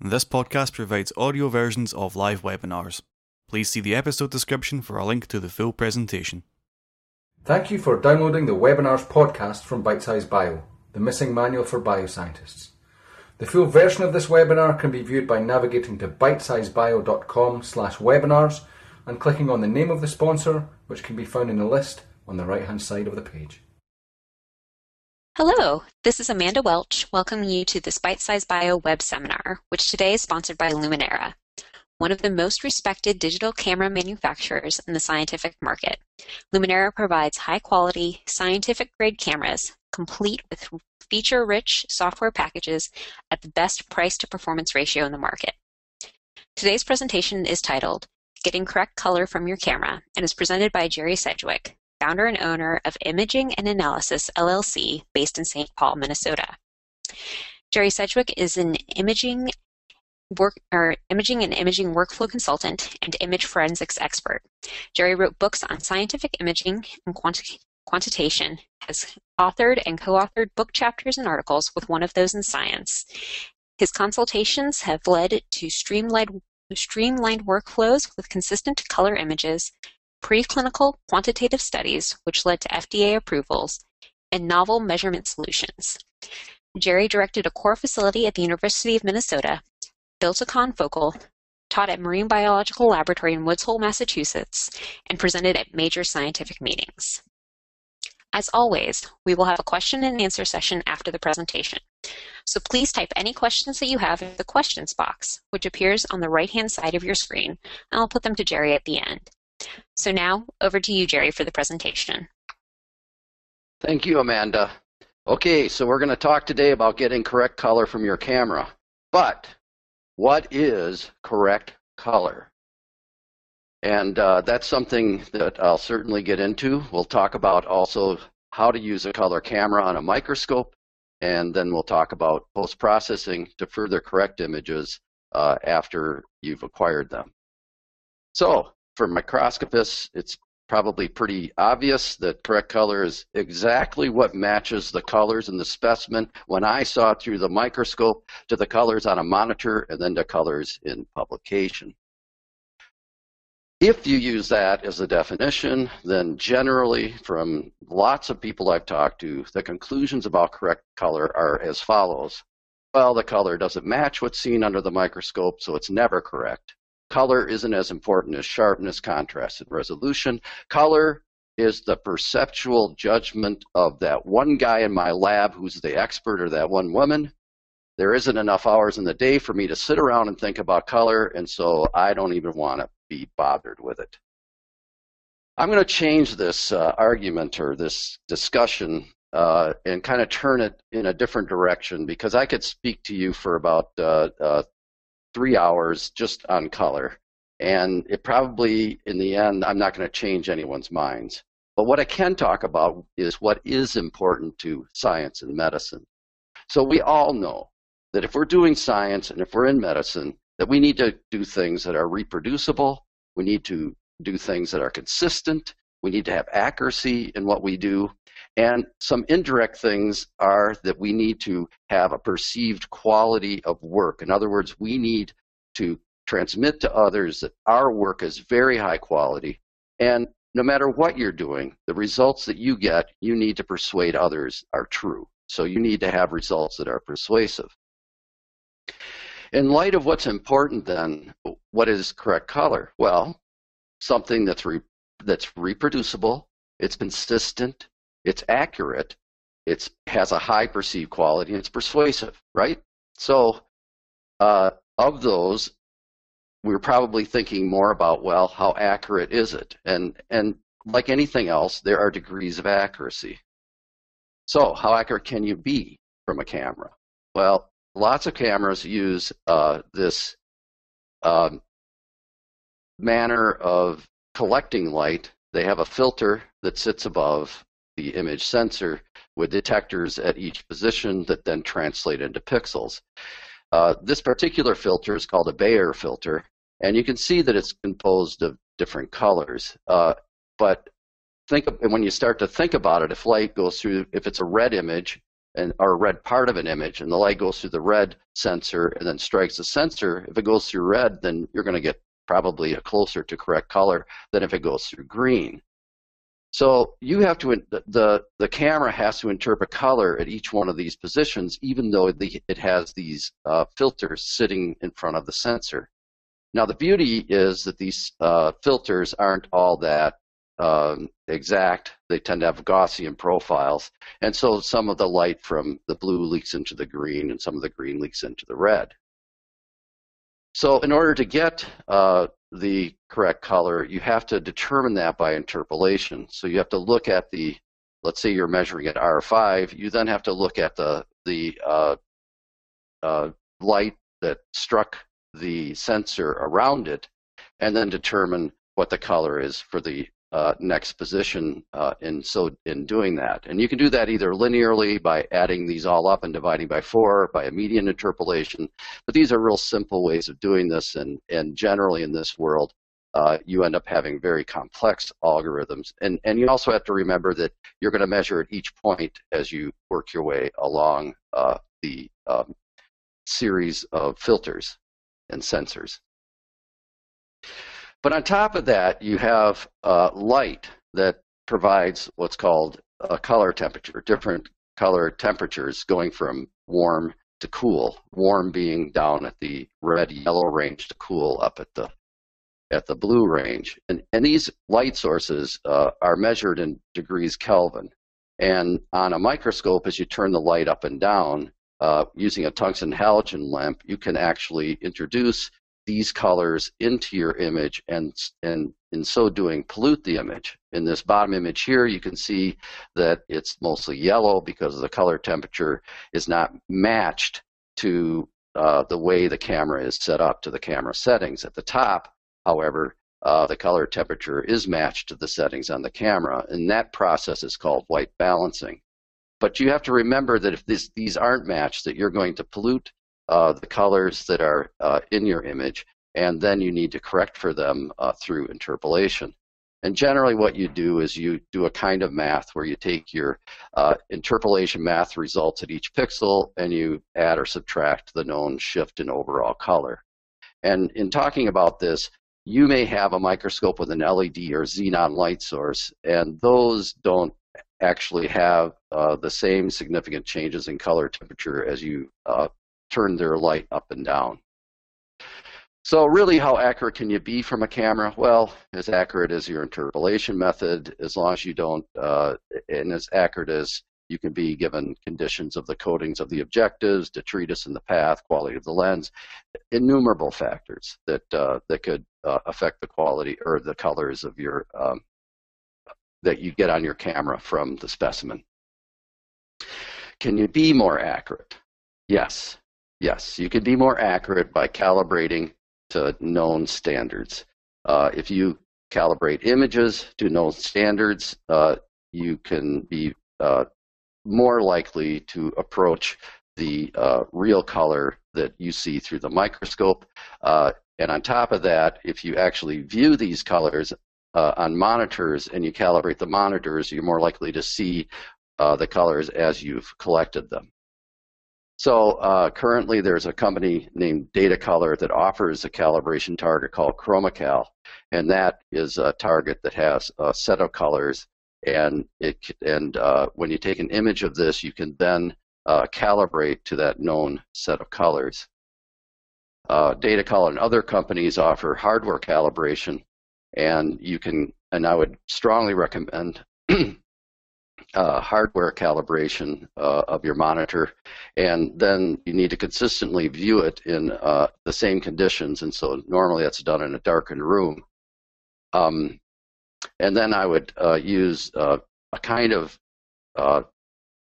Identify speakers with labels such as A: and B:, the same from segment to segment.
A: This podcast provides audio versions of live webinars. Please see the episode description for a link to the full presentation.
B: Thank you for downloading the Webinars podcast from Bitesize Bio, the missing manual for bioscientists. The full version of this webinar can be viewed by navigating to bitesizebio.com slash webinars and clicking on the name of the sponsor, which can be found in the list on the right hand side of the page.
C: Hello, this is Amanda Welch welcoming you to this Bitesize Bio web seminar, which today is sponsored by Lumenera, one of the most respected digital camera manufacturers in the scientific market. Lumenera provides high quality, scientific grade cameras, complete with feature rich software packages at the best price to performance ratio in the market. Today's presentation is titled Getting Correct Color from Your Camera and is presented by Jerry Sedgwick, founder and owner of Imaging and Analysis LLC based in St. Paul, Minnesota. Jerry Sedgwick is an imaging work or imaging and imaging workflow consultant and image forensics expert. Jerry wrote books on scientific imaging and quanti- quantitation, has authored and co-authored book chapters and articles with one of those in science. His consultations have led to streamlined streamlined workflows with consistent color images, preclinical quantitative studies, which led to FDA approvals, and novel measurement solutions. Jerry directed a core facility at the University of Minnesota, built a confocal, taught at Marine Biological Laboratory in Woods Hole, Massachusetts, and presented at major scientific meetings. As always, we will have a question and answer session after the presentation. So please type any questions that you have in the questions box, which appears on the right-hand side of your screen, and I'll put them to Jerry at the end. So now, over to you, Jerry, for the presentation.
D: Thank you, Amanda. Okay, so we're going to talk today about getting correct color from your camera. But what is correct color? And uh, that's something that I'll certainly get into. We'll talk about also how to use a color camera on a microscope, and then we'll talk about post-processing to further correct images uh, after you've acquired them. So for microscopists, it's probably pretty obvious that correct color is exactly what matches the colors in the specimen when I saw through the microscope to the colors on a monitor and then to colors in publication. If you use that as a definition, then generally from lots of people I've talked to, the conclusions about correct color are as follows. Well, the color doesn't match what's seen under the microscope, so it's never correct. Color isn't as important as sharpness, contrast, and resolution. Color is the perceptual judgment of that one guy in my lab who's the expert or that one woman. There isn't enough hours in the day for me to sit around and think about color, and so I don't even want to be bothered with it. I'm going to change this uh, argument or this discussion uh, and kind of turn it in a different direction because I could speak to you for about uh, uh three hours just on color. And it probably, in the end, I'm not going to change anyone's minds. But what I can talk about is what is important to science and medicine. So we all know that if we're doing science and if we're in medicine, that we need to do things that are reproducible. We need to do things that are consistent. We need to have accuracy in what we do. And some indirect things are that we need to have a perceived quality of work. In other words, we need to transmit to others that our work is very high quality. And no matter what you're doing, the results that you get, you need to persuade others are true. So you need to have results that are persuasive. In light of what's important then, what is correct color? Well, something that's re- that's reproducible, it's consistent, it's accurate, it has a high perceived quality, and it's persuasive, right? So, uh, of those, we're probably thinking more about well, how accurate is it? And and like anything else, there are degrees of accuracy. So, how accurate can you be from a camera? Well, lots of cameras use uh, this um, manner of collecting light. They have a filter that sits above the image sensor with detectors at each position that then translate into pixels. Uh, this particular filter is called a Bayer filter, and you can see that it's composed of different colors. Uh, but think of, when you start to think about it, if light goes through, if it's a red image, and or a red part of an image, and the light goes through the red sensor and then strikes the sensor. If it goes through red, then you're going to get probably a closer to correct color than if it goes through green. So you have to the the camera has to interpret color at each one of these positions, even though the, it has these uh, filters sitting in front of the sensor. Now the beauty is that these uh, filters aren't all that um, exact. They tend to have Gaussian profiles, and so some of the light from the blue leaks into the green, and some of the green leaks into the red. So in order to get uh, the correct color, you have to determine that by interpolation. So you have to look at the, let's say you're measuring at R5, you then have to look at the, the uh, uh, light that struck the sensor around it and then determine what the color is for the uh, next position uh, in so in doing that. And you can do that either linearly by adding these all up and dividing by four by a median interpolation. But these are real simple ways of doing this, and and generally in this world. Uh, you end up having very complex algorithms. And, and you also have to remember that you're going to measure at each point as you work your way along uh, the um, series of filters and sensors. But on top of that, you have uh, light that provides what's called a color temperature, different color temperatures going from warm to cool. Warm being down at the red yellow range to cool up at the at the blue range. And, and these light sources uh, are measured in degrees Kelvin. And on a microscope, as you turn the light up and down, uh, using a tungsten halogen lamp, you can actually introduce these colors into your image and, and in so doing pollute the image. In this bottom image here, you can see that it's mostly yellow because the color temperature is not matched to uh, the way the camera is set up to the camera settings. At the top, however, uh, the color temperature is matched to the settings on the camera, and that process is called white balancing. But you have to remember that if this, these aren't matched, that you're going to pollute uh, the colors that are uh, in your image, and then you need to correct for them uh, through interpolation. And generally, what you do is you do a kind of math where you take your uh, interpolation math results at each pixel and you add or subtract the known shift in overall color. And in talking about this, you may have a microscope with an LED or xenon light source, and those don't actually have uh, the same significant changes in color temperature as you uh, turn their light up and down. So really, how accurate can you be from a camera? Well, as accurate as your interpolation method, as long as you don't, uh, and as accurate as you can be given conditions of the coatings of the objectives, detritus in the path, quality of the lens, innumerable factors that uh, that could uh, affect the quality or the colors of your um, that you get on your camera from the specimen. Can you be more accurate? Yes. Yes, you can be more accurate by calibrating to known standards. Uh, if you calibrate images to known standards, uh, you can be uh, more likely to approach the uh, real color that you see through the microscope. Uh, and on top of that, if you actually view these colors uh, on monitors and you calibrate the monitors, you're more likely to see the colors as you've collected them. So uh, currently there's a company named Datacolor that offers a calibration target called ChromaCal, and that is a target that has a set of colors, and it and uh, when you take an image of this, you can then uh, calibrate to that known set of colors. Uh, Datacolor and other companies offer hardware calibration, and you can and I would strongly recommend uh, hardware calibration uh, of your monitor, and then you need to consistently view it in uh, the same conditions. And so normally that's done in a darkened room. Um, and then I would uh, use uh, a kind of uh,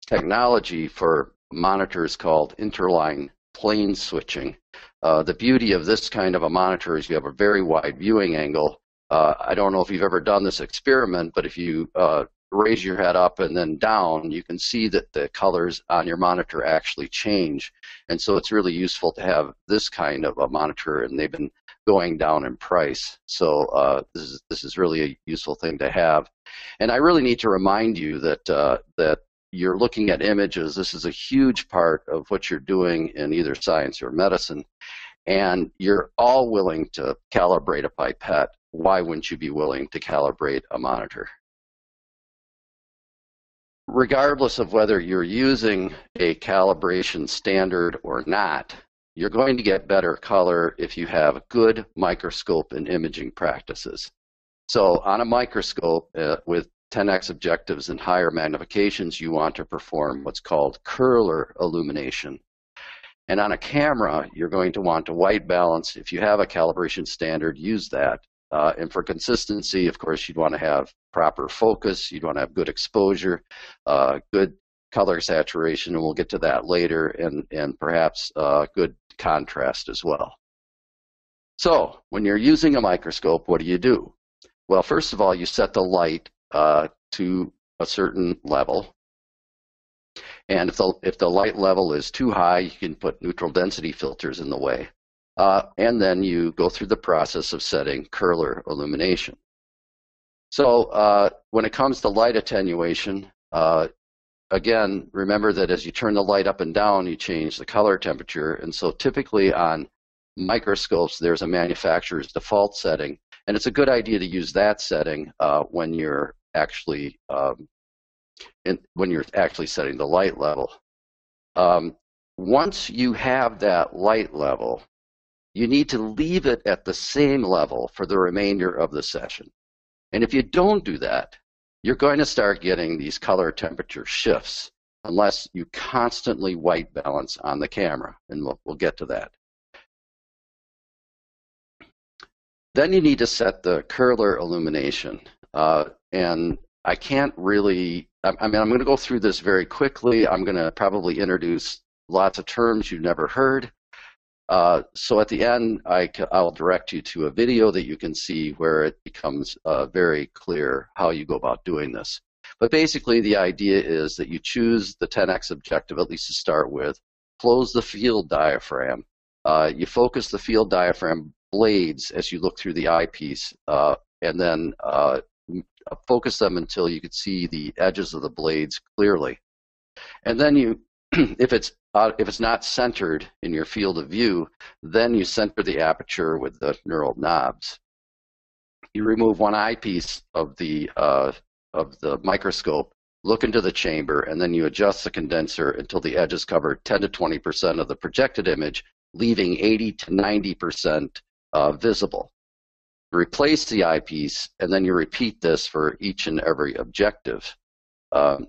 D: technology for monitors called interline plane switching. the beauty of this kind of a monitor is you have a very wide viewing angle. I don't know if you've ever done this experiment, but if you raise your head up and then down, you can see that the colors on your monitor actually change. And so it's really useful to have this kind of a monitor, and they've been going down in price. So uh, this is this is really a useful thing to have. And I really need to remind you that uh, that you're looking at images, this is a huge part of what you're doing in either science or medicine, and you're all willing to calibrate a pipette, why wouldn't you be willing to calibrate a monitor? Regardless of whether you're using a calibration standard or not, you're going to get better color if you have good microscope and imaging practices. So on a microscope uh, with 10x objectives and higher magnifications, you want to perform what's called Köhler illumination. And on a camera, you're going to want to white balance. If you have a calibration standard, use that. Uh, and for consistency, of course, you'd want to have proper focus. You'd want to have good exposure, uh, good color saturation, and we'll get to that later, and, and perhaps uh, good contrast as well. So when you're using a microscope, what do you do? Well, first of all, you set the light uh, to a certain level. And if the, if the light level is too high, you can put neutral density filters in the way. Uh, and then you go through the process of setting Köhler illumination. So uh, when it comes to light attenuation, uh, again, remember that as you turn the light up and down, you change the color temperature. And so typically on microscopes, there's a manufacturer's default setting. And it's a good idea to use that setting uh, when you're actually um, in, when you're actually setting the light level. Um, once you have that light level, you need to leave it at the same level for the remainder of the session. And if you don't do that, you're going to start getting these color temperature shifts unless you constantly white balance on the camera. And we'll, we'll get to that. Then you need to set the Köhler illumination. Uh, and I can't really, I, I mean, I'm going to go through this very quickly. I'm going to probably introduce lots of terms you've never heard. Uh, so at the end, I, will direct you to a video that you can see where it becomes uh, very clear how you go about doing this. But basically, the idea is that you choose the 10x objective, at least to start with, close the field diaphragm. Uh, you focus the field diaphragm blades as you look through the eyepiece, uh, and then uh, focus them until you can see the edges of the blades clearly. And then you, if it's uh, if it's not centered in your field of view, then you center the aperture with the knurled knobs. You remove one eyepiece of the uh, of the microscope, look into the chamber, and then you adjust the condenser until the edges cover 10 to 20 percent of the projected image, leaving 80 to 90 percent uh, visible. replace the eyepiece, and then you repeat this for each and every objective. Um,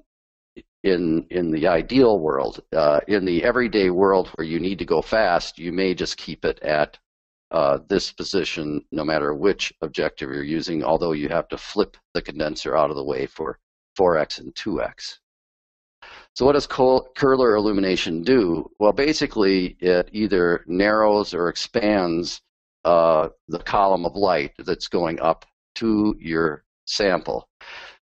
D: in in the ideal world. Uh, in the everyday world where you need to go fast, you may just keep it at uh, this position no matter which objective you're using, although you have to flip the condenser out of the way for 4x and 2x. So what does Köhler illumination do? Well, basically, it either narrows or expands uh, the column of light that's going up to your sample.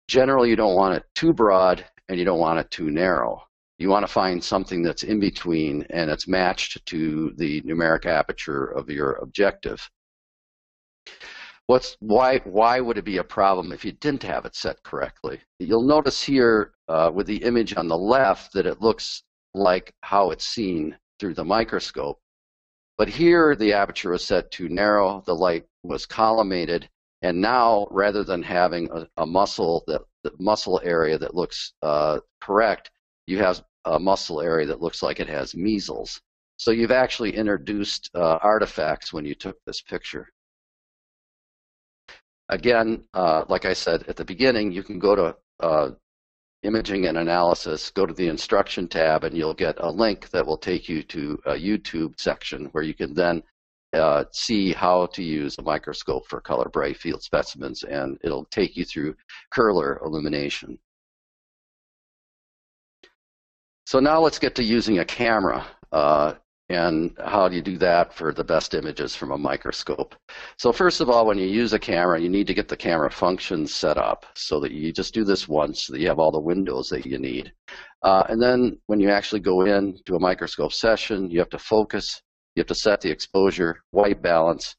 D: Generally, you don't want it too broad and you don't want it too narrow. You want to find something that's in between and it's matched to the numeric aperture of your objective. What's why why would it be a problem if you didn't have it set correctly? You'll notice here uh, with the image on the left that it looks like how it's seen through the microscope. But here the aperture was set too narrow, the light was collimated, and now rather than having a, a muscle that the muscle area that looks uh, correct, you have a muscle area that looks like it has measles. So you've actually introduced uh, artifacts when you took this picture. Again, uh, like I said at the beginning, you can go to uh, imaging and analysis, go to the instruction tab, and you'll get a link that will take you to a YouTube section where you can then uh, see how to use a microscope for color bright field specimens, and it'll take you through Köhler illumination. So now let's get to using a camera. Uh, and how do you do that for the best images from a microscope? So first of all, when you use a camera, you need to get the camera functions set up so that you just do this once so that you have all the windows that you need. Uh, and then when you actually go in to a microscope session, you have to focus you have to set the exposure, white balance,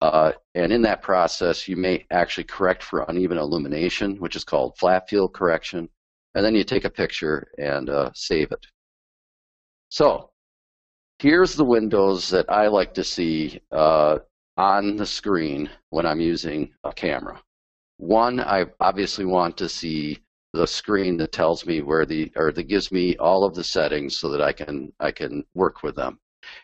D: uh, and in that process, you may actually correct for uneven illumination, which is called flat field correction. and then you take a picture and uh, save it. So here's the windows that I like to see uh, on the screen when I'm using a camera. One, I obviously want to see the screen that tells me where the or that gives me all of the settings so that I can I can work with them.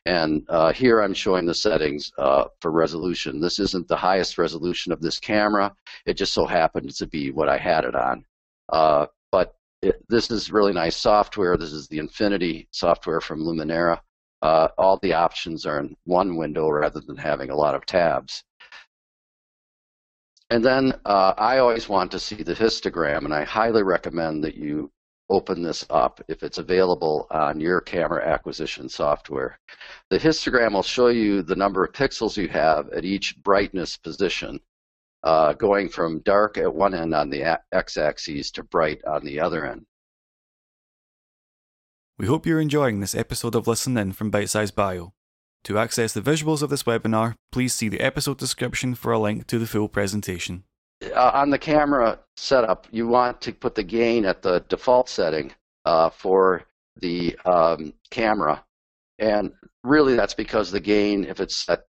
D: And uh, here I'm showing the settings uh, for resolution. This isn't the highest resolution of this camera. It just so happened to be what I had it on. Uh, but it, this is really nice software. This is the Infinity software from Lumenera. Uh, all the options are in one window rather than having a lot of tabs. And then uh, I always want to see the histogram, and I highly recommend that you open this up if it's available on your camera acquisition software. The histogram will show you the number of pixels you have at each brightness position, uh, going from dark at one end on the x-axis to bright on the other end.
A: We hope you're enjoying this episode of Listen In from Bitesize Bio. To access the visuals of this webinar, please see the episode description for a link to the full presentation.
D: Uh, on the camera setup, you want to put the gain at the default setting uh, for the um, camera. And really that's because the gain, if it's set,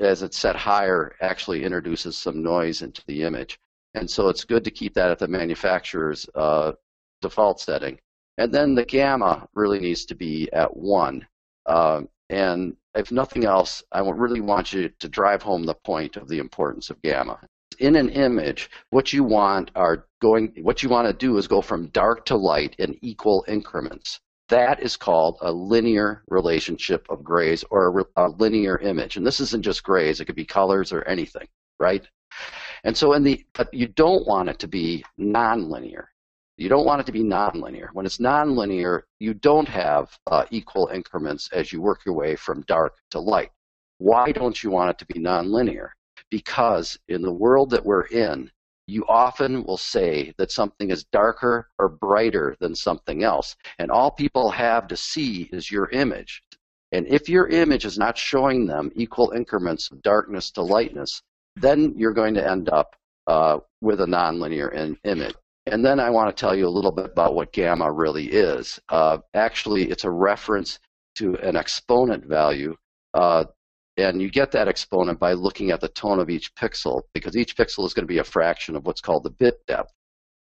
D: as it's set higher, actually introduces some noise into the image. And so it's good to keep that at the manufacturer's uh, default setting. And then the gamma really needs to be at 1. Um, and if nothing else, I really want you to drive home the point of the importance of gamma. In an image, what you want are going what you want to do is go from dark to light in equal increments. That is called a linear relationship of grays or a, a linear image. And this isn't just grays, it could be colors or anything, right? And so in the but you don't want it to be nonlinear. You don't want it to be nonlinear. When it's nonlinear, you don't have uh, equal increments as you work your way from dark to light. Why don't you want it to be nonlinear? Because in the world that we're in, you often will say that something is darker or brighter than something else. And all people have to see is your image. And if your image is not showing them equal increments of darkness to lightness, then you're going to end up uh, with a nonlinear in- image. And then I want to tell you a little bit about what gamma really is. Uh, actually, it's a reference to an exponent value. Uh, and you get that exponent by looking at the tone of each pixel, because each pixel is going to be a fraction of what's called the bit depth.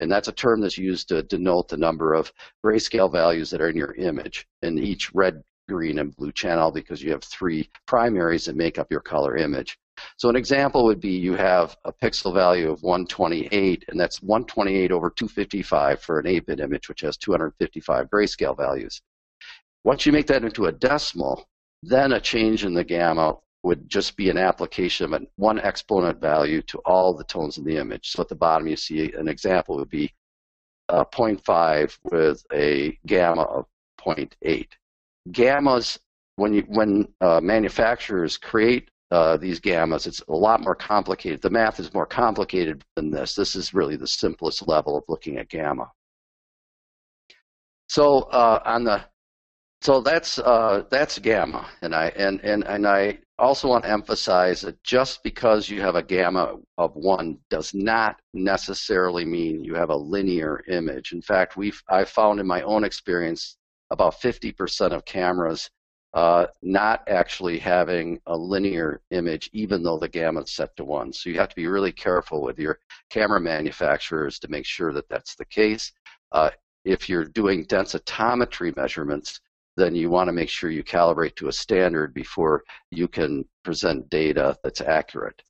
D: And that's a term that's used to denote the number of grayscale values that are in your image in each red, green, and blue channel because you have three primaries that make up your color image. So an example would be you have a pixel value of 128, and that's 128 over 255 for an 8-bit image, which has 255 grayscale values. Once you make that into a decimal, then a change in the gamma would just be an application of one exponent value to all the tones in the image. So at the bottom you see an example would be uh, 0.5 with a gamma of 0.8. Gammas, when, you, when uh, manufacturers create uh, these gammas. It's a lot more complicated. The math is more complicated than this. This is really the simplest level of looking at gamma. So uh, on the so that's uh, that's gamma, and I and, and and I also want to emphasize that just because you have a gamma of one does not necessarily mean you have a linear image. In fact, we've I found in my own experience about 50% of cameras uh, not actually having a linear image, even though the gamma is set to one. So you have to be really careful with your camera manufacturers to make sure that that's the case. Uh, if you're doing densitometry measurements, then you want to make sure you calibrate to a standard before you can present data that's accurate.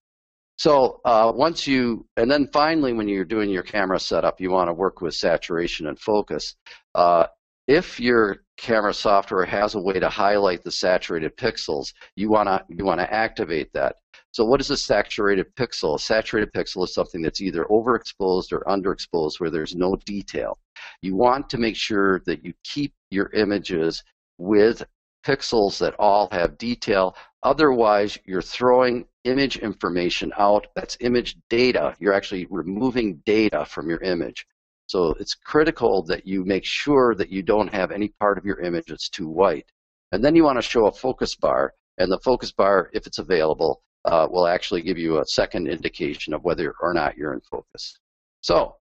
D: So uh, once you, and then finally, when you're doing your camera setup, you want to work with saturation and focus. Uh, if your camera software has a way to highlight the saturated pixels, you want to you want to activate that. So what is a saturated pixel? A saturated pixel is something that's either overexposed or underexposed where there's no detail. You want to make sure that you keep your images with pixels that all have detail. Otherwise, you're throwing image information out. That's image data. You're actually removing data from your image. So it's critical that you make sure that you don't have any part of your image that's too white. And then you want to show a focus bar, and the focus bar, if it's available, uh, will actually give you a second indication of whether or not you're in focus. So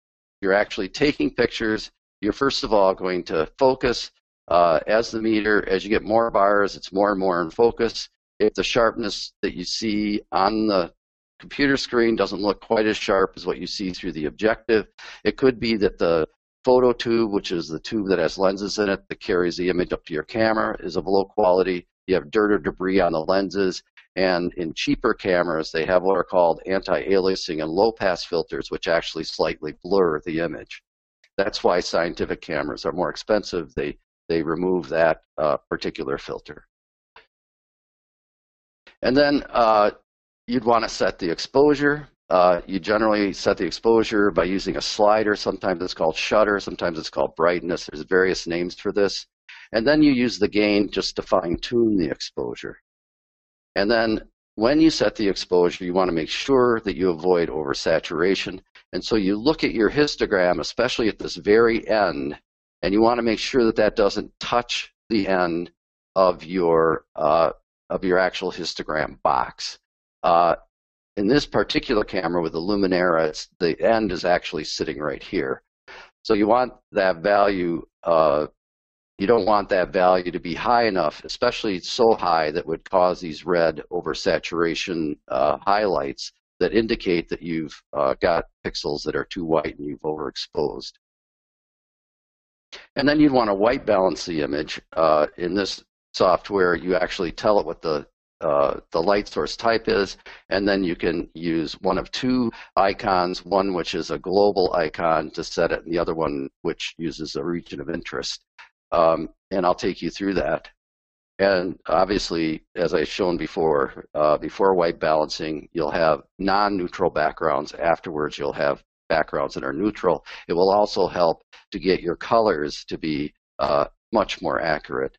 D: you're actually taking pictures, you're first of all going to focus uh, as the meter, as you get more bars, it's more and more in focus. If the sharpness that you see on the computer screen doesn't look quite as sharp as what you see through the objective, it could be that the photo tube, which is the tube that has lenses in it that carries the image up to your camera, is of low quality. You have dirt or debris on the lenses. And in cheaper cameras, they have what are called anti-aliasing and low-pass filters, which actually slightly blur the image. That's why scientific cameras are more expensive. They, they remove that uh, particular filter. And then uh, you'd want to set the exposure. Uh, you generally set the exposure by using a slider. Sometimes it's called shutter. Sometimes it's called brightness. There's various names for this. And then you use the gain just to fine tune the exposure. And then when you set the exposure, you want to make sure that you avoid oversaturation. And so you look at your histogram, especially at this very end, and you want to make sure that that doesn't touch the end of your uh, of your actual histogram box. Uh, in this particular camera with the Lumenera, the end is actually sitting right here. So you want that value uh, you don't want that value to be high enough, especially so high that would cause these red oversaturation uh, highlights that indicate that you've uh, got pixels that are too white and you've overexposed. And then you'd want to white balance the image. Uh, in this software, you actually tell it what the uh, the light source type is, and then you can use one of two icons, one which is a global icon to set it, and the other one which uses a region of interest. Um, and I'll take you through that. And obviously, as I've shown before, uh, before white balancing, you'll have non-neutral backgrounds. Afterwards, you'll have backgrounds that are neutral. It will also help to get your colors to be uh, much more accurate.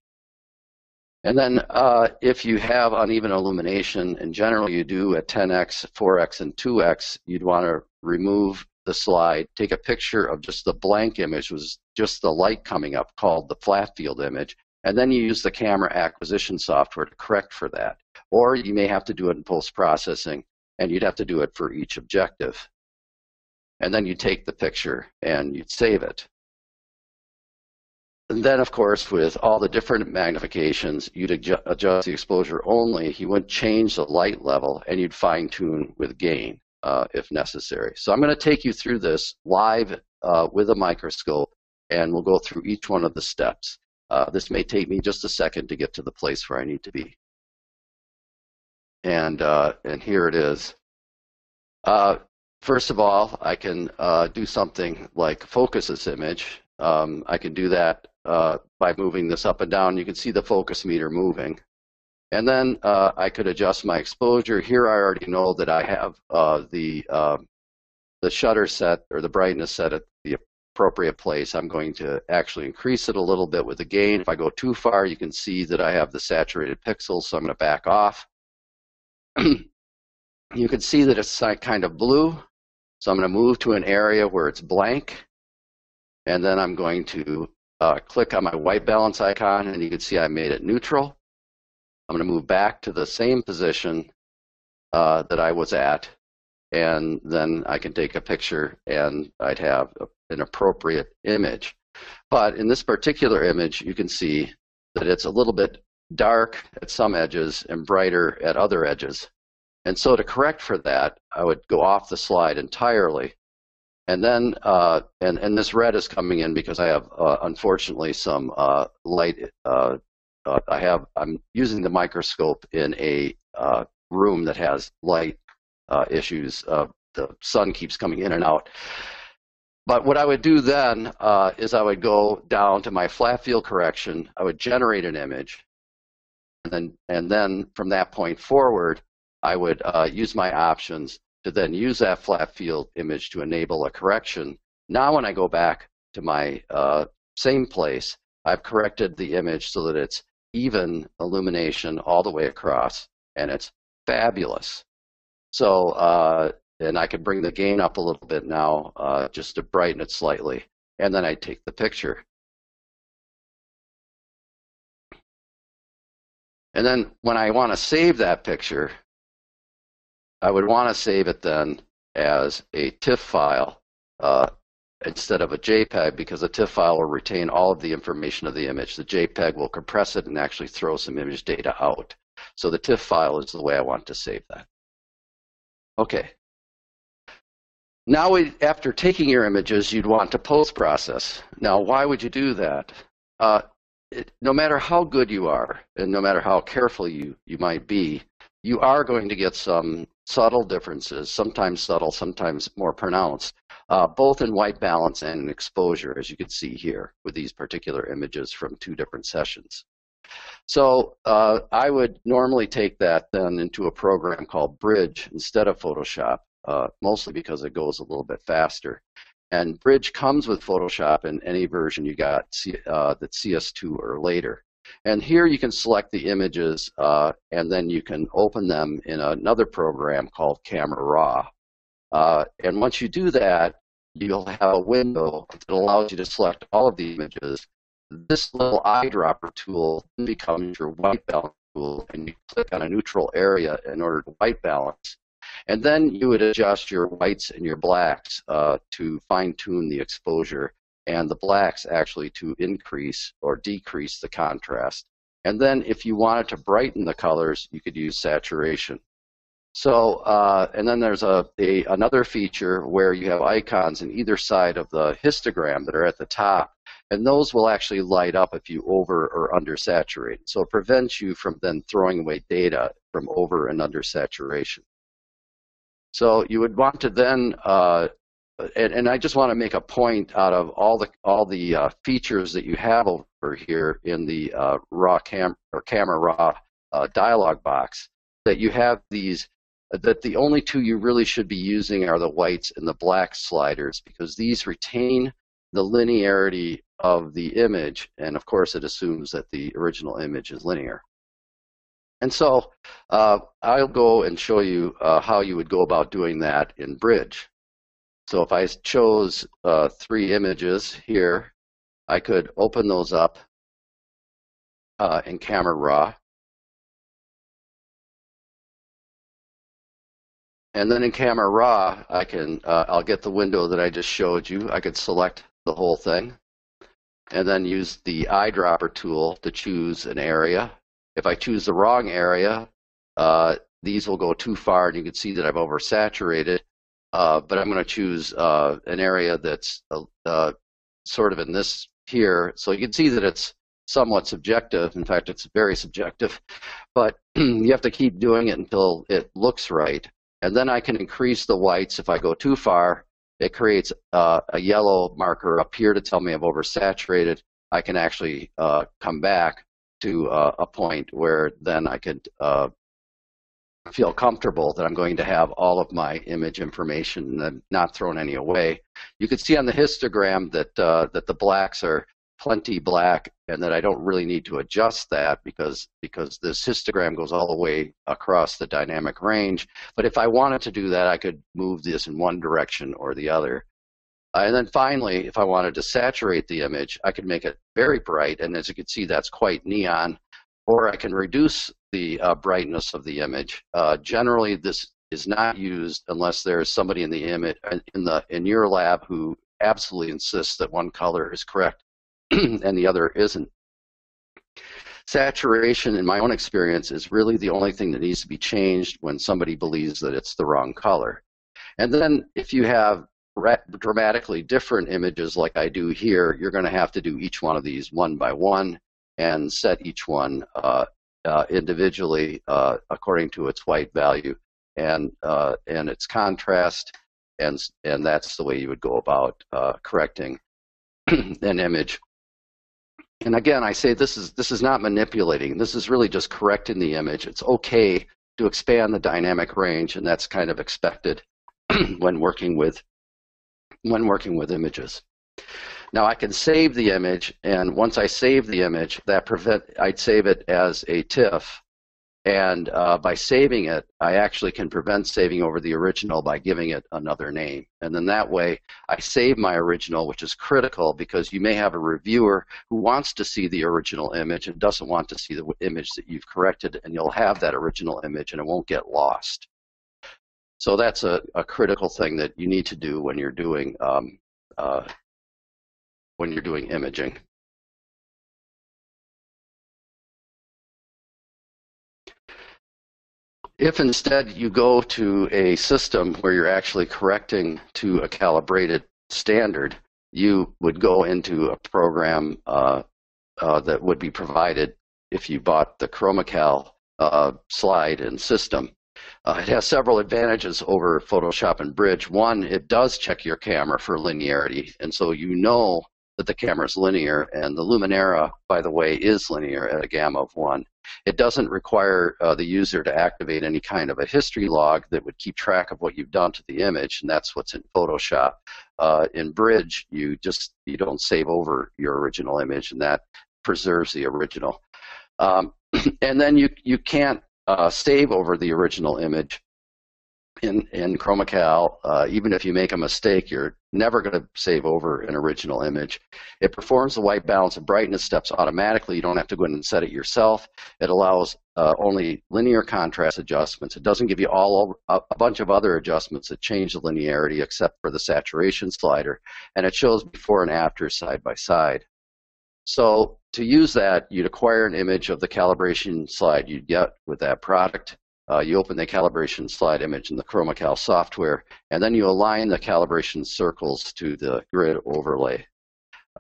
D: And then uh, if you have uneven illumination, in general you do at 10x, 4x, and 2x, you'd want to remove the slide, take a picture of just the blank image, was just the light coming up called the flat field image, and then you use the camera acquisition software to correct for that. Or you may have to do it in post-processing, and you'd have to do it for each objective. And then you take the picture and you'd save it. And then, of course, with all the different magnifications, you'd adjust the exposure only. You wouldn't change the light level, and you'd fine tune with gain uh, if necessary. So I'm going to take you through this live uh, with a microscope, and we'll go through each one of the steps. Uh, this may take me just a second to get to the place where I need to be. And, uh, and here it is. Uh, first of all, I can uh, do something like focus this image. Um, I can do that by moving this up and down. You can see the focus meter moving. And then uh, I could adjust my exposure. Here I already know that I have uh, the, uh, the shutter set or the brightness set at the appropriate place. I'm going to actually increase it a little bit with the gain. If I go too far, you can see that I have the saturated pixels, so I'm going to back off. you can see that it's kind of blue, so I'm going to move to an area where it's blank, and then I'm going to uh, click on my white balance icon, and you can see I made it neutral. I'm going to move back to the same position uh, that I was at, and then I can take a picture and I'd have a, an appropriate image. But in this particular image, you can see that it's a little bit dark at some edges and brighter at other edges. And so to correct for that, I would go off the slide entirely. And then, uh, and, and this red is coming in because I have, uh, unfortunately, some uh, light uh, uh, I have I'm using the microscope in a uh, room that has light issues. The sun keeps coming in and out. But what I would do then is I would go down to my flat field correction. I would generate an image, and then and then from that point forward, I would uh, use my options to then use that flat field image to enable a correction. Now, when I go back to my same place, I've corrected the image so that it's even illumination all the way across, and it's fabulous. So, uh, and I can bring the gain up a little bit now uh, just to brighten it slightly, and then I take the picture. And then when I want to save that picture, I would want to save it then as a TIFF file. Uh, instead of a JPEG because a TIFF file will retain all of the information of the image. The JPEG will compress it and actually throw some image data out. So the TIFF file is the way I want to save that. Okay. Now, we, after taking your images, you'd want to post-process. Now, why would you do that? Uh, it, no matter how good you are, and no matter how careful you, you might be, you are going to get some subtle differences, sometimes subtle, sometimes more pronounced, uh, both in white balance and in exposure, as you can see here with these particular images from two different sessions. So uh, I would normally take that then into a program called Bridge instead of Photoshop, uh, mostly because it goes a little bit faster. And Bridge comes with Photoshop in any version you got uh, that's CS2 or later. And here you can select the images uh, and then you can open them in another program called Camera Raw. Uh, and once you do that, you'll have a window that allows you to select all of the images. This little eyedropper tool becomes your white balance tool, and you click on a neutral area in order to white balance. And then you would adjust your whites and your blacks uh, to fine tune the exposure and the blacks actually to increase or decrease the contrast. And then if you wanted to brighten the colors, you could use saturation. So, uh, and then there's a, a, another feature where you have icons in either side of the histogram that are at the top, and those will actually light up if you over or under saturate. So it prevents you from then throwing away data from over and under saturation. So you would want to then uh, and, and, I just want to make a point out of all the all the uh, features that you have over here in the uh, raw cam or camera raw uh, dialog box that you have these that the only two you really should be using are the whites and the black sliders because these retain the linearity of the image and of course it assumes that the original image is linear. And so uh, I'll go and show you uh, how you would go about doing that in Bridge. So if I chose uh, three images here, I could open those up uh, in Camera Raw. And then in Camera Raw, I can, uh, I'll get the window that I just showed you. I could select the whole thing and then use the eyedropper tool to choose an area. If I choose the wrong area, uh, these will go too far and you can see that I've oversaturated. Uh, but I'm going to choose uh, an area that's uh, uh, sort of in this here. So you can see that it's somewhat subjective. In fact, it's very subjective. But you have to keep doing it until it looks right. And then I can increase the whites if I go too far. It creates uh, a yellow marker up here to tell me I've oversaturated. I can actually come back to a point where then I could feel comfortable that I'm going to have all of my image information and not thrown any away. You can see on the histogram that uh, that the blacks are plenty black and that I don't really need to adjust that because because this histogram goes all the way across the dynamic range. But if I wanted to do that, I could move this in one direction or the other. Uh, and then finally, if I wanted to saturate the image, I could make it very bright, and as you can see, that's quite neon or I can reduce the uh, brightness of the image. Uh, generally, this is not used unless there is somebody in the image in the in your lab who absolutely insists that one color is correct and the other isn't. Saturation, in my own experience, is really the only thing that needs to be changed when somebody believes that it's the wrong color. And then if you have dramatically different images like I do here, you're going to have to do each one of these one by one and set each one uh, uh, individually uh, according to its white value and uh, and its contrast, and and that's the way you would go about uh, correcting an image. And again, I say this is this is not manipulating. This is really just correcting the image. It's okay to expand the dynamic range, and that's kind of expected when working with when working with images. Now I can save the image, and once I save the image, that prevent I'd save it as a TIFF, and uh, by saving it, I actually can prevent saving over the original by giving it another name. And then that way, I save my original, which is critical because you may have a reviewer who wants to see the original image and doesn't want to see the image that you've corrected, and you'll have that original image and it won't get lost. So that's a, a critical thing that you need to do when you're doing um, uh, when you're doing imaging. If instead you go to a system where you're actually correcting to a calibrated standard, you would go into a program uh, uh, that would be provided if you bought the ChromaCal uh, slide and system. Uh, it has several advantages over Photoshop and Bridge. One, it does check your camera for linearity, and so you know that the camera is linear, and the Lumenera, by the way, is linear at a gamma of 1. It doesn't require uh, the user to activate any kind of a history log that would keep track of what you've done to the image, and that's what's in Photoshop. Uh, in Bridge, you just you don't save over your original image, and that preserves the original. Um, and then you you can't uh, save over the original image in in ChromaCal, uh, even if you make a mistake, you're never going to save over an original image. It performs the white balance and brightness steps automatically. You don't have to go in and set it yourself. It allows uh, only linear contrast adjustments. It doesn't give you all a, a bunch of other adjustments that change the linearity, except for the saturation slider. And it shows before and after side by side. So to use that, you'd acquire an image of the calibration slide you'd get with that product uh, you open the calibration slide image in the ChromaCal software, and then you align the calibration circles to the grid overlay.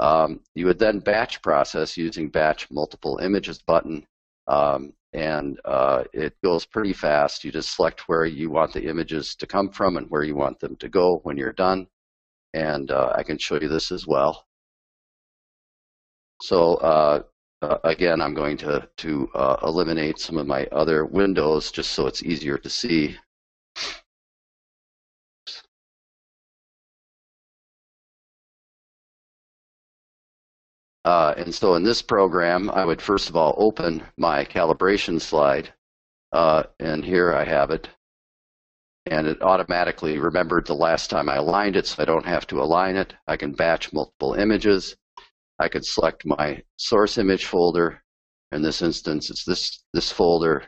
D: Um, you would then batch process using batch multiple images button, um, and uh, it goes pretty fast. You just select where you want the images to come from and where you want them to go when you're done. And uh, I can show you this as well. So uh, again, I'm going to, to uh, eliminate some of my other windows just so it's easier to see. Uh, and so in this program, I would first of all open my calibration slide. Uh, and here I have it. And it automatically remembered the last time I aligned it, so I don't have to align it. I can batch multiple images. I could select my source image folder. In this instance, it's this, this folder.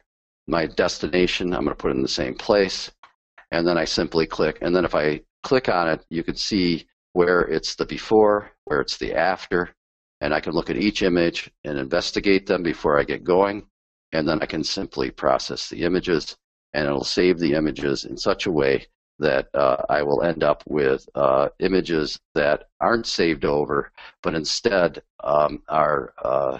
D: My destination, I'm going to put it in the same place. And then I simply click. And then if I click on it, you can see where it's the before, where it's the after. And I can look at each image and investigate them before I get going. And then I can simply process the images and it'll save the images in such a way that uh, I will end up with uh, images that aren't saved over, but instead um, are uh,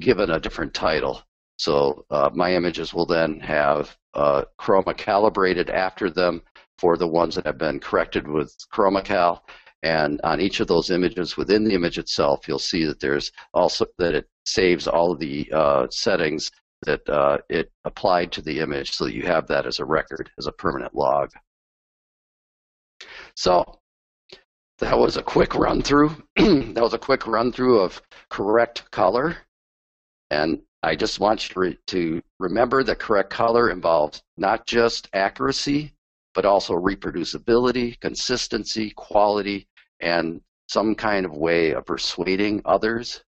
D: given a different title. So uh, my images will then have uh, chroma calibrated after them for the ones that have been corrected with ChromaCal. And on each of those images within the image itself, you'll see that there's also that it saves all of the uh, settings that uh, it applied to the image so that you have that as a record, as a permanent log. So that was a quick run through. that was a quick run through of correct color. And I just want you re to remember that correct color involves not just accuracy, but also reproducibility, consistency, quality, and some kind of way of persuading others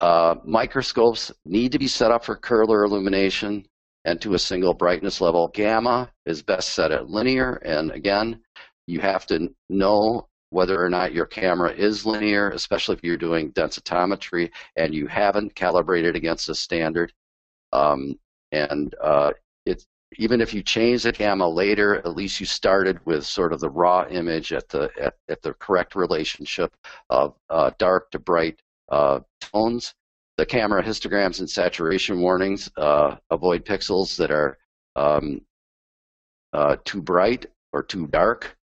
D: uh, microscopes need to be set up for Köhler illumination and to a single brightness level. Gamma is best set at linear, and again, you have to know whether or not your camera is linear, especially if you're doing densitometry and you haven't calibrated against a standard. Um, and uh, it's even if you change the gamma later, at least you started with sort of the raw image at the at, at the correct relationship of uh, dark to bright uh, tones. The camera histograms and saturation warnings uh, avoid pixels that are um, uh, too bright or too dark.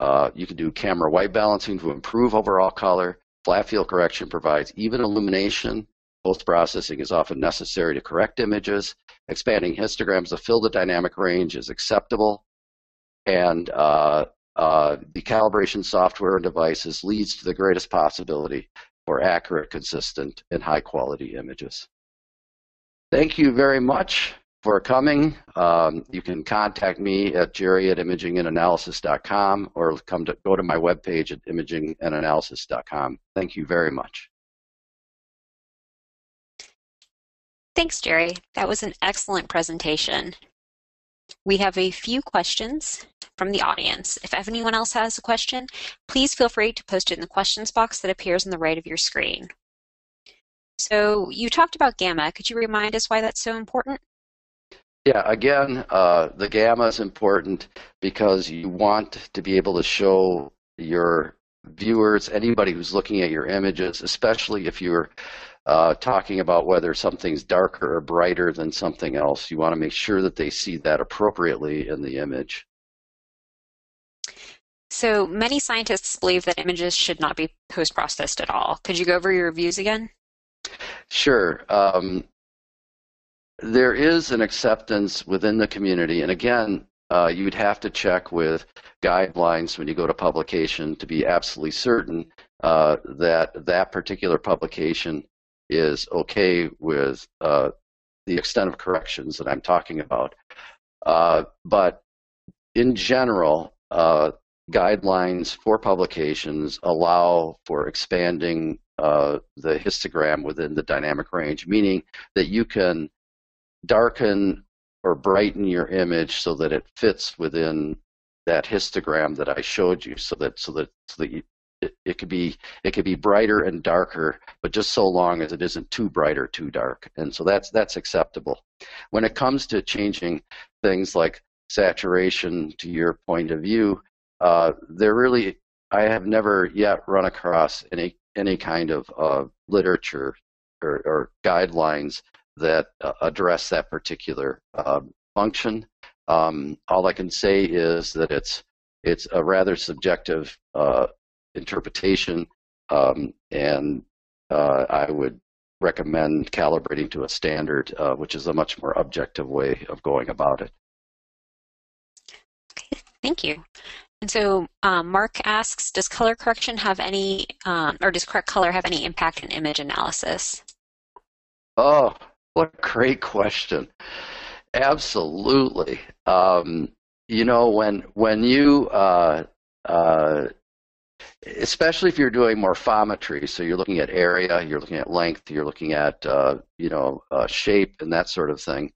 D: Uh, you can do camera white balancing to improve overall color. Flat field correction provides even illumination. Post-processing is often necessary to correct images. Expanding histograms to fill the dynamic range is acceptable. And uh, uh, the calibration software and devices leads to the greatest possibility for accurate, consistent, and high quality images. Thank you very much for coming. Um, you can contact me at jerry at imagingandanalysis.com or come to, go to my webpage at imagingandanalysis.com. Thank you very much.
C: Thanks, Jerry. That was an excellent presentation. We have a few questions from the audience. If anyone else has a question, please feel free to post it in the questions box that appears on the right of your screen. So you talked about gamma. Could you remind us why that's so important?
D: Yeah, again, uh, the gamma is important because you want to be able to show your viewers, anybody who's looking at your images, especially if you're uh, talking about whether something's darker or brighter than something else, you want to make sure that they see that appropriately in the image.
C: So many scientists believe that images should not be post-processed at all. Could you go over your views again?
D: Sure. Um, there is an acceptance within the community, and again, uh, you'd have to check with guidelines when you go to publication to be absolutely certain uh, that that particular publication is okay with uh, the extent of corrections that I'm talking about. Uh, but in general, uh, guidelines for publications allow for expanding uh, the histogram within the dynamic range, meaning that you can darken or brighten your image so that it fits within that histogram that I showed you, so that so that so that you, it, it could be it could be brighter and darker, but just so long as it isn't too bright or too dark, and so that's that's acceptable. When it comes to changing things like saturation, to your point of view, uh, there really I have never yet run across any any kind of uh, literature or, or guidelines that uh, address that particular uh, function. Um, all I can say is that it's it's a rather subjective uh, interpretation, um, and uh, I would recommend calibrating to a standard, uh, which is a much more objective way of going about it.
C: Okay, thank you. And so um, Mark asks, does color correction have any, um, or does correct color have any impact in image analysis?
D: Oh, what a great question. Absolutely. Um, you know, when when you uh, uh, especially if you're doing morphometry, so you're looking at area, you're looking at length, you're looking at uh, you know uh, shape and that sort of thing.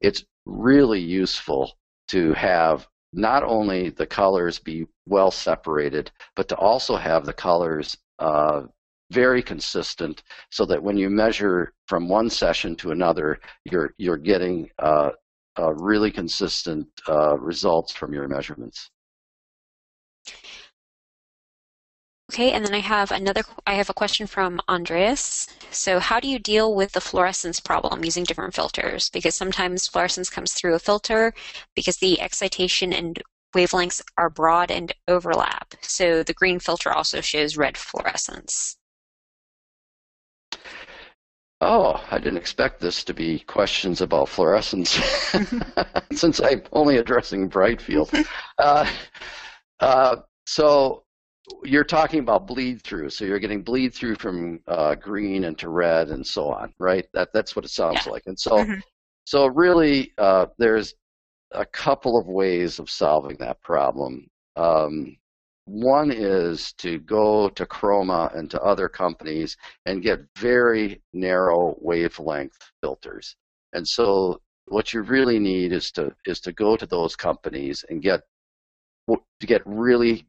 D: It's really useful to have not only the colors be well separated, but to also have the colors uh, very consistent so that when you measure from one session to another, you're, you're getting uh, uh, really consistent uh, results from your measurements.
C: Okay, and then I have another, I have a question from Andreas. So how do you deal with the fluorescence problem using different filters? Because sometimes fluorescence comes through a filter because the excitation and wavelengths are broad and overlap. So the green filter also shows red fluorescence.
D: Oh, I didn't expect this to be questions about fluorescence, since I'm only addressing bright field. Uh, uh, so you're talking about bleed through. So you're getting bleed through from uh, green into red and so on, right? That that's what it sounds yeah. like. And so, mm-hmm. so really, uh, there's a couple of ways of solving that problem. Um, one is to go to Chroma and to other companies and get very narrow wavelength filters. And so what you really need is to is to go to those companies and get to get really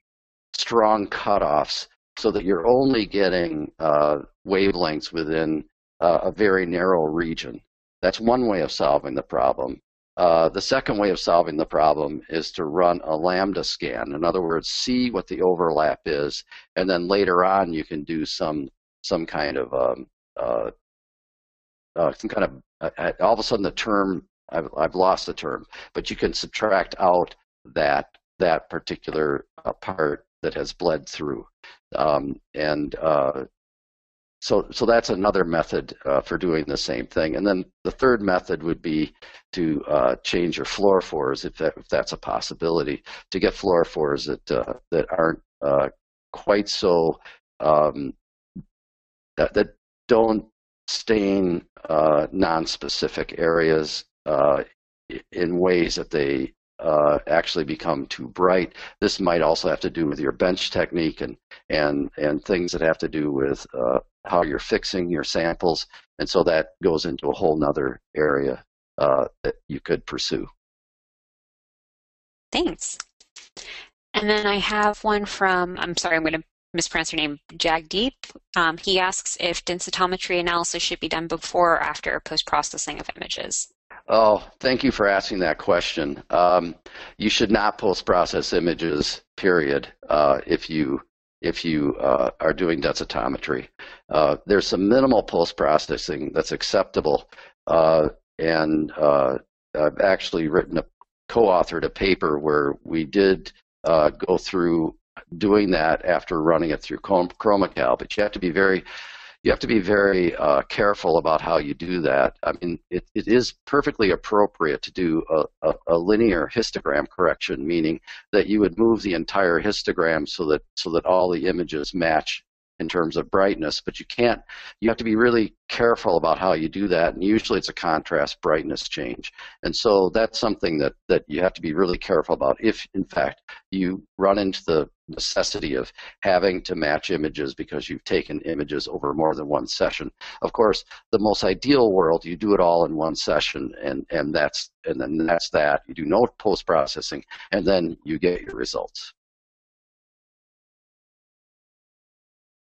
D: strong cutoffs so that you're only getting uh, wavelengths within uh, a very narrow region. That's one way of solving the problem. Uh, the second way of solving the problem is to run a lambda scan. In other words, see what the overlap is, and then later on you can do some some kind of um, uh, uh, some kind of uh, uh, all of a sudden the term I've, I've lost the term, but you can subtract out that that particular part that has bled through, um, and so, so that's another method uh, for doing the same thing. And then the third method would be to uh, change your fluorophores, if, that, if that's a possibility, to get fluorophores that uh, that aren't uh, quite so um, that that don't stain uh, non-specific areas uh, in ways that they uh, actually become too bright. This might also have to do with your bench technique and and and things that have to do with uh, how you're fixing your samples, and so that goes into a whole nother area uh, that you could pursue.
C: Thanks. And then I have one from, I'm sorry, I'm going to mispronounce your name, Jagdeep. Um, he asks if densitometry analysis should be done before or after post-processing of images.
D: Oh, thank you for asking that question. Um, you should not post-process images, period, uh, if you if you uh, are doing densitometry. Uh, there's some minimal post-processing that's acceptable, uh, and uh, I've actually written a co-authored a paper where we did uh, go through doing that after running it through ChromaCal, but you have to be very you have to be very uh, careful about how you do that. I mean, it, it is perfectly appropriate to do a, a, a, linear histogram correction, meaning that you would move the entire histogram so that so that all the images match in terms of brightness, but you can't, you have to be really careful about how you do that. And usually it's a contrast brightness change. And so that's something that, that you have to be really careful about if, in fact, you run into the necessity of having to match images because you've taken images over more than one session. Of course, the most ideal world, you do it all in one session and, and that's and then that's that. You do no post processing and then you get your results.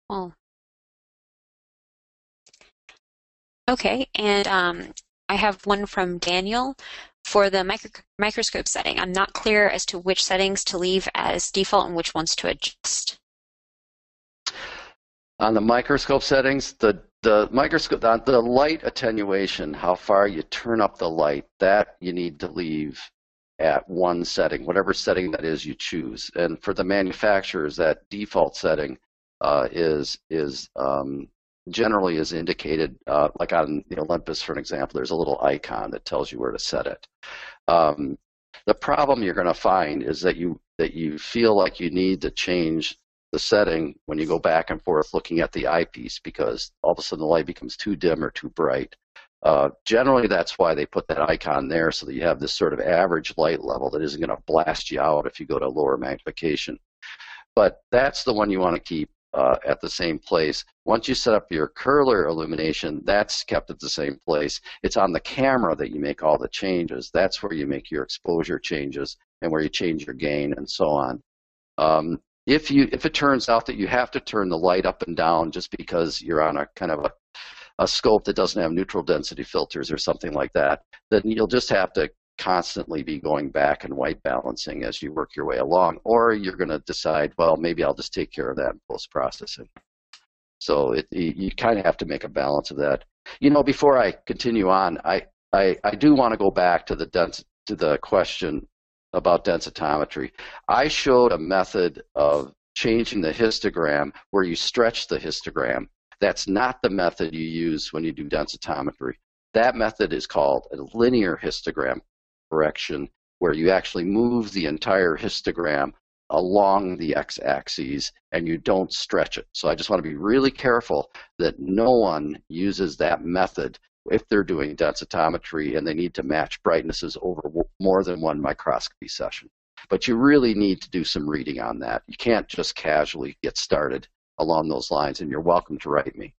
C: Oh. Okay, and um, I have one from Daniel. For the micro microscope setting, I'm not clear as to which settings to leave as default and which ones to adjust.
D: On the microscope settings, the the microscope, the, the light attenuation, how far you turn up the light, that you need to leave at one setting, whatever setting that is you choose. And for the manufacturers, that default setting uh, is is um, generally is indicated uh, like on the Olympus, for an example. There's a little icon that tells you where to set it. Um, the problem you're going to find is that you that you feel like you need to change the setting when you go back and forth looking at the eyepiece because all of a sudden the light becomes too dim or too bright. Uh, generally, that's why they put that icon there so that you have this sort of average light level that isn't going to blast you out if you go to lower magnification. But that's the one you want to keep uh, at the same place. Once you set up your Köhler illumination, that's kept at the same place. It's on the camera that you make all the changes. That's where you make your exposure changes and where you change your gain and so on. Um, if you if it turns out that you have to turn the light up and down just because you're on a kind of a a scope that doesn't have neutral density filters or something like that, then you'll just have to constantly be going back and white balancing as you work your way along, or you're going to decide, well, maybe I'll just take care of that in post processing. So it, you kind of have to make a balance of that. You know, before I continue on, I, I, I do want to go back to the dens- to the question about densitometry. I showed a method of changing the histogram where you stretch the histogram. That's not the method you use when you do densitometry. That method is called a linear histogram correction where you actually move the entire histogram along the x-axis and you don't stretch it. So I just want to be really careful that no one uses that method if they're doing densitometry and they need to match brightnesses over more than one microscopy session. But you really need to do some reading on that. You can't just casually get started along those lines, and you're welcome to write me.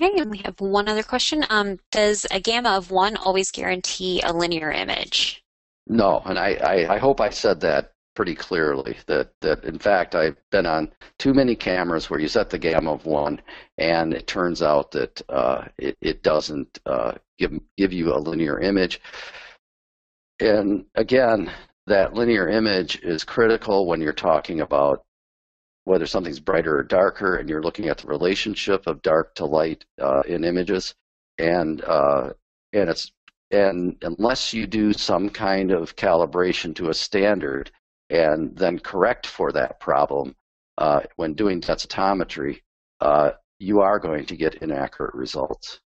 C: Okay, and we have one other question. Um, does a gamma of one always guarantee a linear image?
D: No, and I, I, I, hope I said that pretty clearly. That that in fact I've been on too many cameras where you set the gamma of one, and it turns out that uh, it, it doesn't uh, give give you a linear image. And again, that linear image is critical when you're talking about whether something's brighter or darker, and you're looking at the relationship of dark to light uh, in images, and uh, and it's and unless you do some kind of calibration to a standard and then correct for that problem uh, when doing densitometry, uh, you are going to get inaccurate results.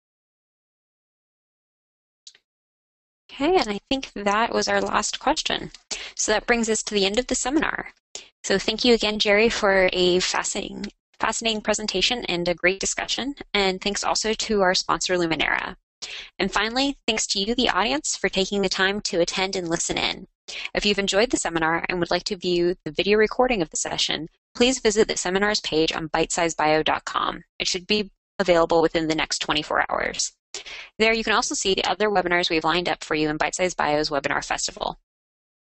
C: Okay, and I think that was our last question. So that brings us to the end of the seminar. So thank you again, Jerry, for a fascinating, fascinating presentation and a great discussion. And thanks also to our sponsor, Lumenera. And finally, thanks to you, the audience, for taking the time to attend and listen in. If you've enjoyed the seminar and would like to view the video recording of the session, please visit the seminars page on bitesizebio.com. It should be available within the next 24 hours. There you can also see the other webinars we've lined up for you in Bitesize Bio's Webinar Festival.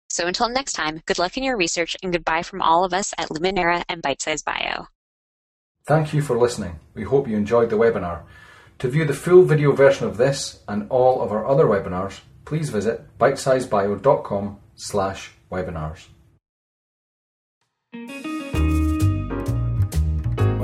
C: So until next time, good luck in your research and goodbye from all of us at Lumenera and Bitesize Bio.
B: Thank you for listening. We hope you enjoyed the webinar. To view the full video version of this and all of our other webinars, please visit bitesizebio.com slash webinars.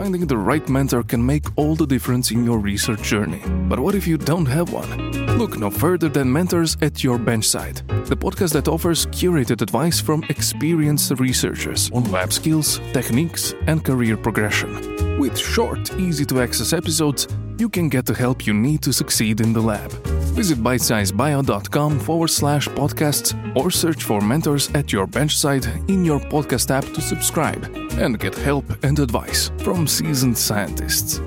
E: Finding the right mentor can make all the difference in your research journey. But what if you don't have one? Look no further than Mentors at Your Benchside, the podcast that offers curated advice from experienced researchers on lab skills, techniques, and career progression. With short, easy to access episodes, you can get the help you need to succeed in the lab. Visit bitesizebio.com forward slash podcasts or search for mentors at your benchside in your podcast app to subscribe and get help and advice from seasoned scientists.